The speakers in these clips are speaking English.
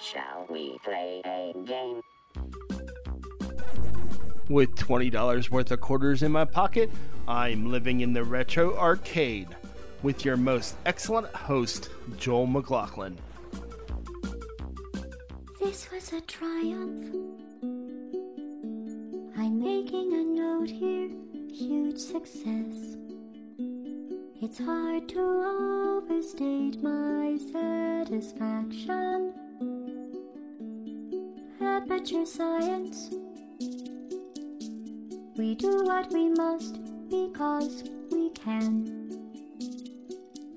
Shall we play a game? With $20 worth of quarters in my pocket, I'm living in the retro arcade with your most excellent host, Joel McLaughlin. This was a triumph. I'm making a note here, huge success. It's hard to overstate my satisfaction. Aperture science. We do what we must because we can.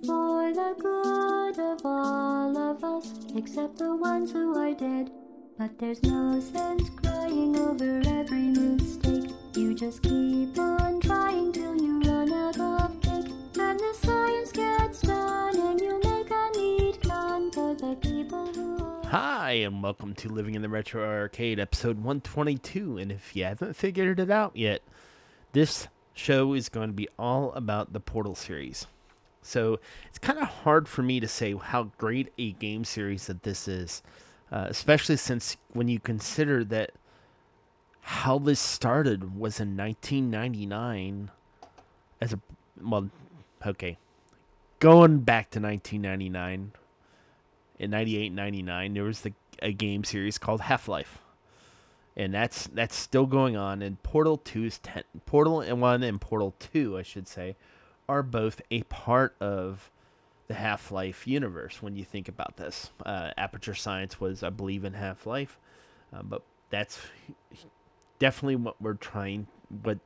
For the good of all of us, except the ones who are dead. But there's no sense crying over every mistake. You just keep on trying till Hi, and welcome to Living in the Retro Arcade, episode 122. And if you haven't figured it out yet, this show is going to be all about the Portal series. So it's kind of hard for me to say how great a game series that this is, uh, especially since when you consider that how this started was in 1999 as a well okay going back to 1999 in 98 99 there was the a game series called half-life. And that's that's still going on and portal 2 is ten, portal 1 and portal 2 i should say are both a part of the half-life universe when you think about this. Uh, aperture science was i believe in half-life uh, but that's definitely what we're trying what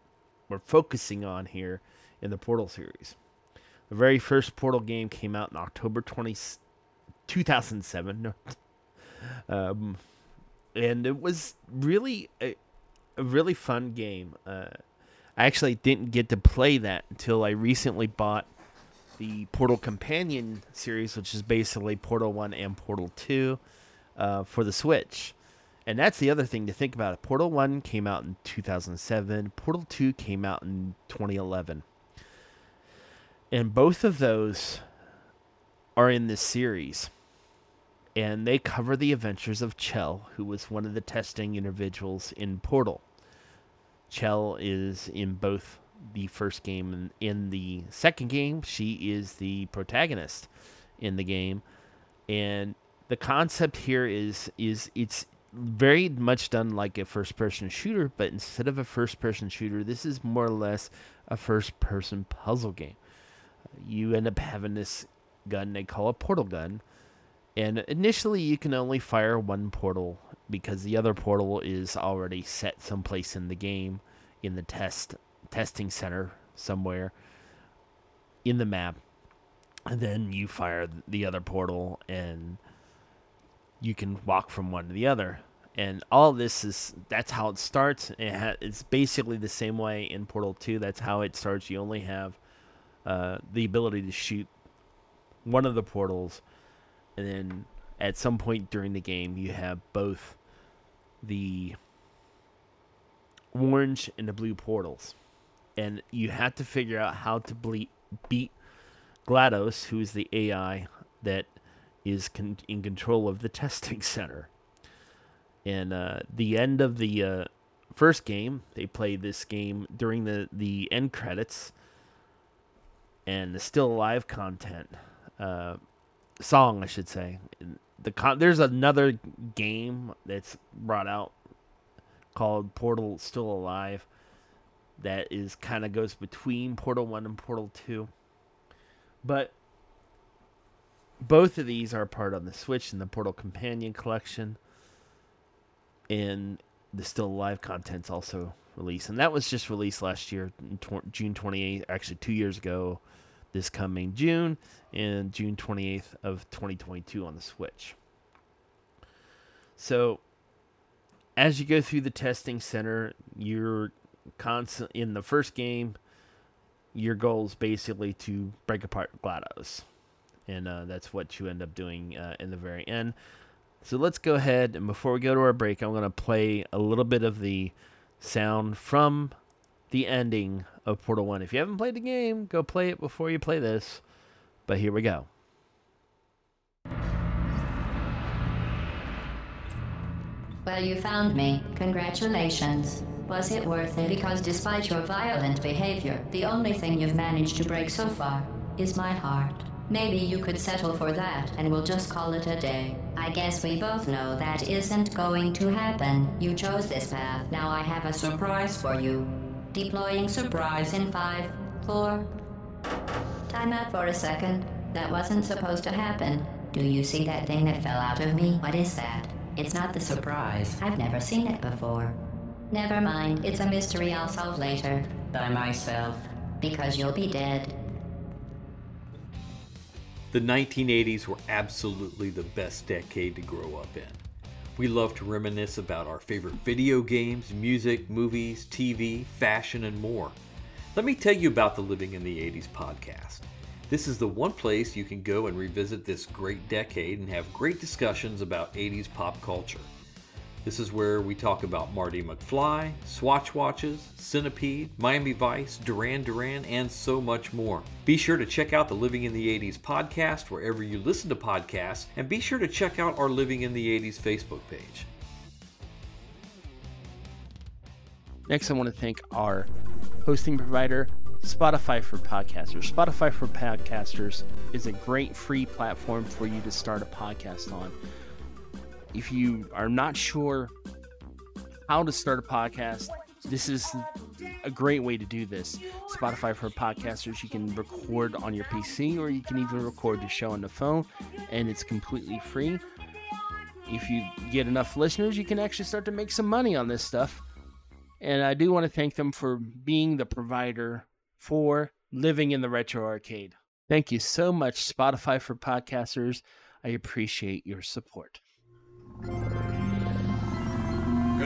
we're focusing on here in the portal series. The very first portal game came out in october 20 2007 um, and it was really a, a really fun game. Uh, i actually didn't get to play that until i recently bought the portal companion series which is basically portal 1 and portal 2 uh, for the switch. And that's the other thing to think about. Portal 1 came out in 2007, Portal 2 came out in 2011. And both of those are in this series. And they cover the adventures of Chell, who was one of the testing individuals in Portal. Chell is in both the first game and in the second game. She is the protagonist in the game. And the concept here is is it's very much done like a first person shooter, but instead of a first person shooter, this is more or less a first person puzzle game. You end up having this gun they call a portal gun, and initially you can only fire one portal because the other portal is already set someplace in the game in the test testing center somewhere in the map. And then you fire the other portal and you can walk from one to the other. And all this is that's how it starts. It ha- it's basically the same way in portal 2 that's how it starts. You only have uh, the ability to shoot one of the portals and then at some point during the game you have both the orange and the blue portals and you have to figure out how to ble- beat GLaDOS who is the ai that is con- in control of the testing center. And uh, the end of the uh, first game, they played this game during the, the end credits and the still alive content uh, song, I should say. The con- there's another game that's brought out called Portal Still Alive that is kind of goes between Portal 1 and Portal 2. But both of these are part on the Switch and the Portal Companion collection. And the Still Alive content's also released. And that was just released last year, June 28th, actually two years ago, this coming June, and June 28th of 2022 on the Switch. So, as you go through the testing center, you're constant in the first game. Your goal is basically to break apart GLaDOS and uh, that's what you end up doing uh, in the very end. So let's go ahead and before we go to our break, I'm going to play a little bit of the sound from the ending of Portal 1. If you haven't played the game, go play it before you play this. But here we go. Well, you found me. Congratulations. Was it worth it? Because despite your violent behavior, the only thing you've managed to break so far is my heart. Maybe you could settle for that and we'll just call it a day. I guess we both know that isn't going to happen. You chose this path. Now I have a surprise for you. Deploying surprise in five, four. Time out for a second. That wasn't supposed to happen. Do you see that thing that fell out of me? What is that? It's not the surprise. I've never seen it before. Never mind. It's a mystery I'll solve later. By myself. Because you'll be dead. The 1980s were absolutely the best decade to grow up in. We love to reminisce about our favorite video games, music, movies, TV, fashion, and more. Let me tell you about the Living in the 80s podcast. This is the one place you can go and revisit this great decade and have great discussions about 80s pop culture. This is where we talk about Marty McFly, Swatch Watches, Centipede, Miami Vice, Duran Duran, and so much more. Be sure to check out the Living in the 80s podcast wherever you listen to podcasts, and be sure to check out our Living in the 80s Facebook page. Next, I want to thank our hosting provider, Spotify for Podcasters. Spotify for Podcasters is a great free platform for you to start a podcast on if you are not sure how to start a podcast, this is a great way to do this. Spotify for podcasters, you can record on your PC or you can even record the show on the phone, and it's completely free. If you get enough listeners, you can actually start to make some money on this stuff. And I do want to thank them for being the provider for living in the retro arcade. Thank you so much, Spotify for podcasters. I appreciate your support. Good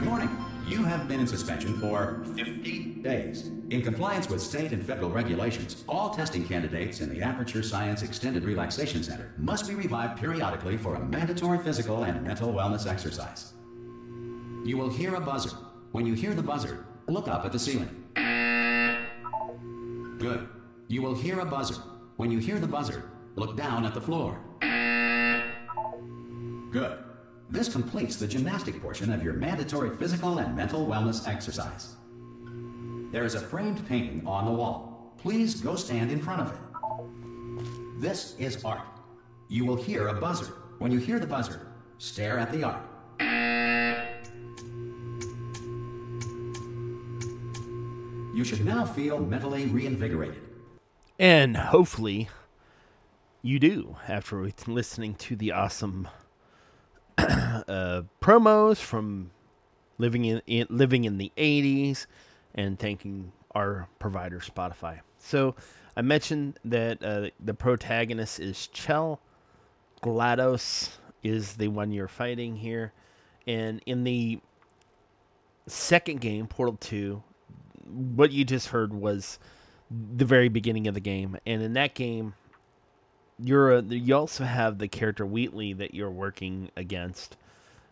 morning. You have been in suspension for 50 days. In compliance with state and federal regulations, all testing candidates in the Aperture Science Extended Relaxation Center must be revived periodically for a mandatory physical and mental wellness exercise. You will hear a buzzer. When you hear the buzzer, look up at the ceiling. Good. You will hear a buzzer. When you hear the buzzer, look down at the floor. Good. This completes the gymnastic portion of your mandatory physical and mental wellness exercise. There is a framed painting on the wall. Please go stand in front of it. This is art. You will hear a buzzer. When you hear the buzzer, stare at the art. You should now feel mentally reinvigorated. And hopefully, you do after listening to the awesome uh, promos from living in, in, living in the 80s and thanking our provider Spotify. So I mentioned that uh, the protagonist is Chell. GLaDOS is the one you're fighting here. And in the second game, Portal 2, what you just heard was the very beginning of the game. And in that game, you're a, you also have the character Wheatley that you're working against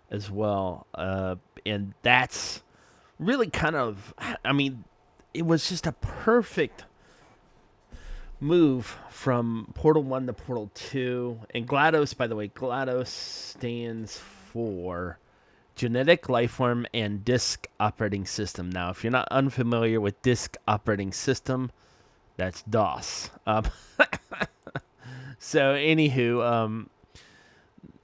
as well, uh, and that's really kind of I mean, it was just a perfect move from Portal One to Portal Two, and GLaDOS. By the way, GLaDOS stands for Genetic Lifeform and Disk Operating System. Now, if you're not unfamiliar with Disk Operating System, that's DOS. Um, so anywho, um,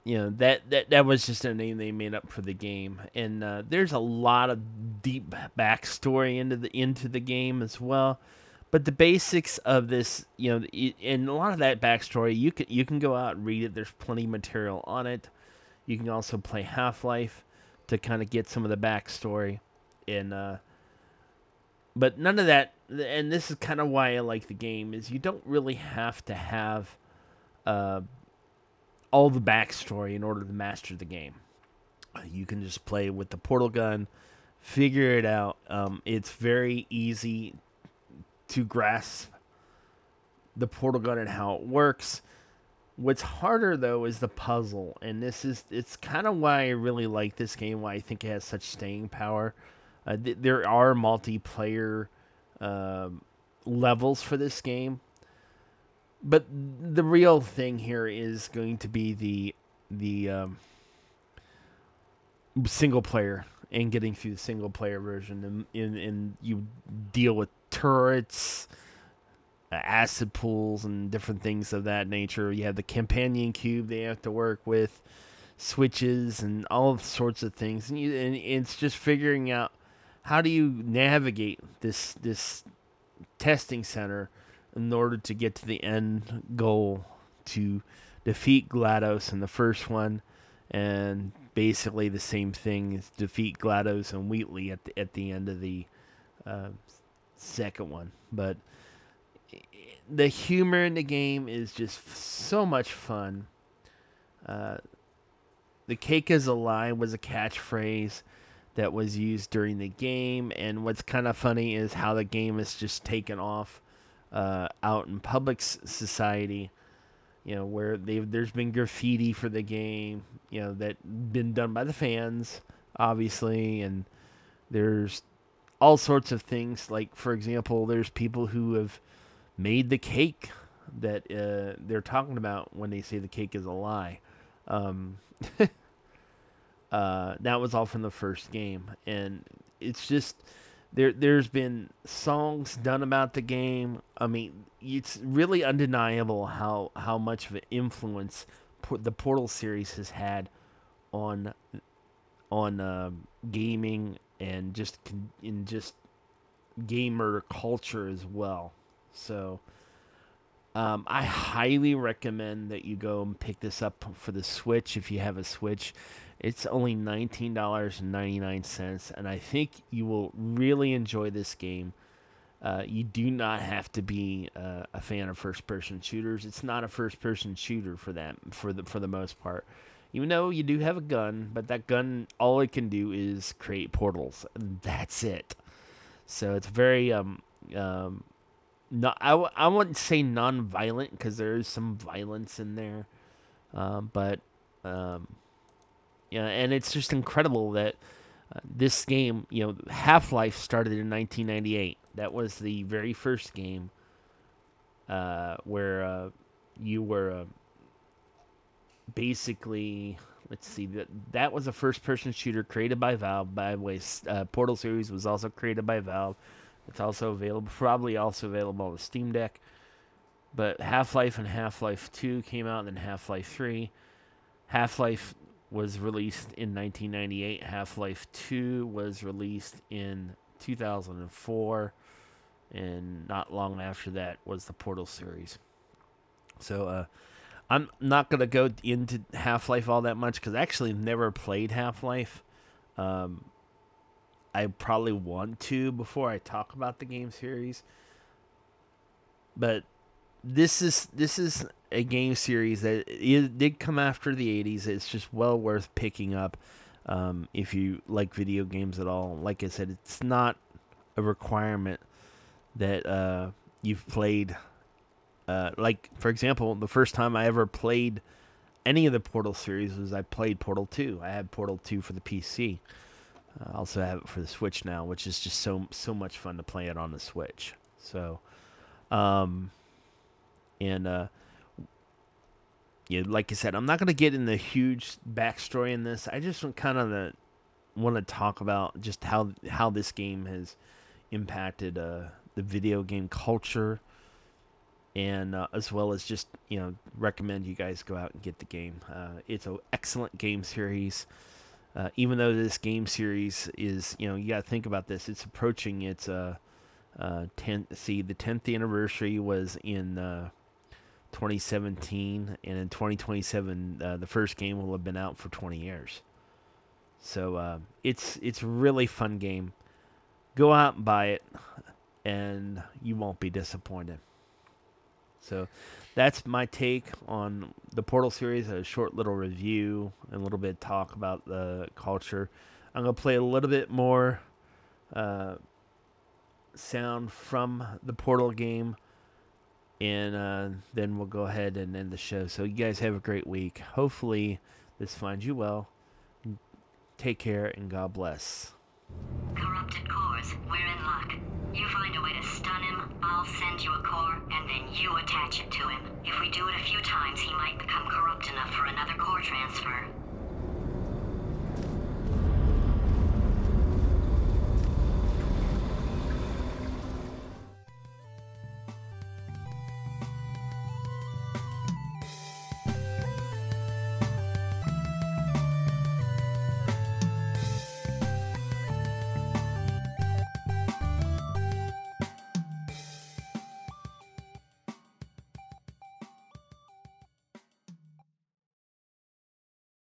you know that, that that was just a name they made up for the game, and uh, there's a lot of deep backstory into the into the game as well. But the basics of this, you know, and a lot of that backstory, you can you can go out and read it. There's plenty of material on it. You can also play Half Life to kind of get some of the backstory, and uh, but none of that. And this is kind of why I like the game is you don't really have to have uh, all the backstory in order to master the game. You can just play with the portal gun, figure it out. Um, it's very easy to grasp the portal gun and how it works. What's harder though is the puzzle, and this is it's kind of why I really like this game. Why I think it has such staying power. Uh, th- there are multiplayer uh, levels for this game, but the real thing here is going to be the the um, single player and getting through the single player version, and and, and you deal with turrets, uh, acid pools, and different things of that nature. You have the companion cube they have to work with, switches, and all sorts of things, and you and it's just figuring out how do you navigate this this testing center in order to get to the end goal to defeat GLaDOS in the first one and basically the same thing as defeat GLaDOS and Wheatley at the at the end of the uh, second one. But the humor in the game is just so much fun. Uh, the cake is a lie was a catchphrase that was used during the game, and what's kind of funny is how the game is just taken off uh, out in public society you know where they've there's been graffiti for the game you know that been done by the fans obviously and there's all sorts of things. Like for example there's people who have made the cake that uh, they're talking about when they say the cake is a lie. Um, uh, that was all from the first game. And it's just there there's been songs done about the game. I mean, it's really undeniable how how much of an influence the Portal series has had on on uh, gaming and just in just gamer culture as well. So um, I highly recommend that you go and pick this up for the Switch if you have a Switch. It's only $19.99, and I think you will really enjoy this game. Uh, you do not have to be uh, a fan of first-person shooters. It's not a first-person shooter for that for the for the most part. Even though you do have a gun, but that gun all it can do is create portals, that's it. So it's very um um not I w- I wouldn't say non-violent because there is some violence in there, um, but um yeah, and it's just incredible that uh, this game, you know, Half Life started in 1998. That was the very first game uh, where uh, you were uh, basically. Let's see that that was a first-person shooter created by Valve. By the way, uh, Portal series was also created by Valve. It's also available, probably also available on the Steam Deck. But Half Life and Half Life 2 came out, and then Half Life 3. Half Life was released in 1998. Half Life 2 was released in 2004. And not long after that was the Portal series. So, uh, I'm not going to go into Half Life all that much because I actually never played Half Life. Um, I probably want to before I talk about the game series. But this is this is a game series that it did come after the 80s. It's just well worth picking up um, if you like video games at all. Like I said, it's not a requirement that uh, you've played. Uh, like for example, the first time I ever played any of the Portal series was I played Portal 2. I had Portal 2 for the PC. I also have it for the Switch now, which is just so so much fun to play it on the Switch. So, um, and uh, yeah, like I said, I'm not gonna get in the huge backstory in this. I just kind of want to talk about just how how this game has impacted uh, the video game culture, and uh, as well as just you know recommend you guys go out and get the game. Uh, it's an excellent game series. Uh, even though this game series is, you know, you got to think about this. It's approaching its uh, uh, 10. See, the 10th anniversary was in uh, 2017, and in 2027, uh, the first game will have been out for 20 years. So uh, it's it's a really fun game. Go out and buy it, and you won't be disappointed. So that's my take on the Portal series. A short little review and a little bit talk about the culture. I'm gonna play a little bit more uh, sound from the Portal game and uh, then we'll go ahead and end the show. So you guys have a great week. Hopefully this finds you well. Take care and God bless. Corrupted cores, we're in luck. You find a way to stun him, I'll send you a core, and then you attach it to him. If we do it a few times, he might become corrupt enough for another core transfer.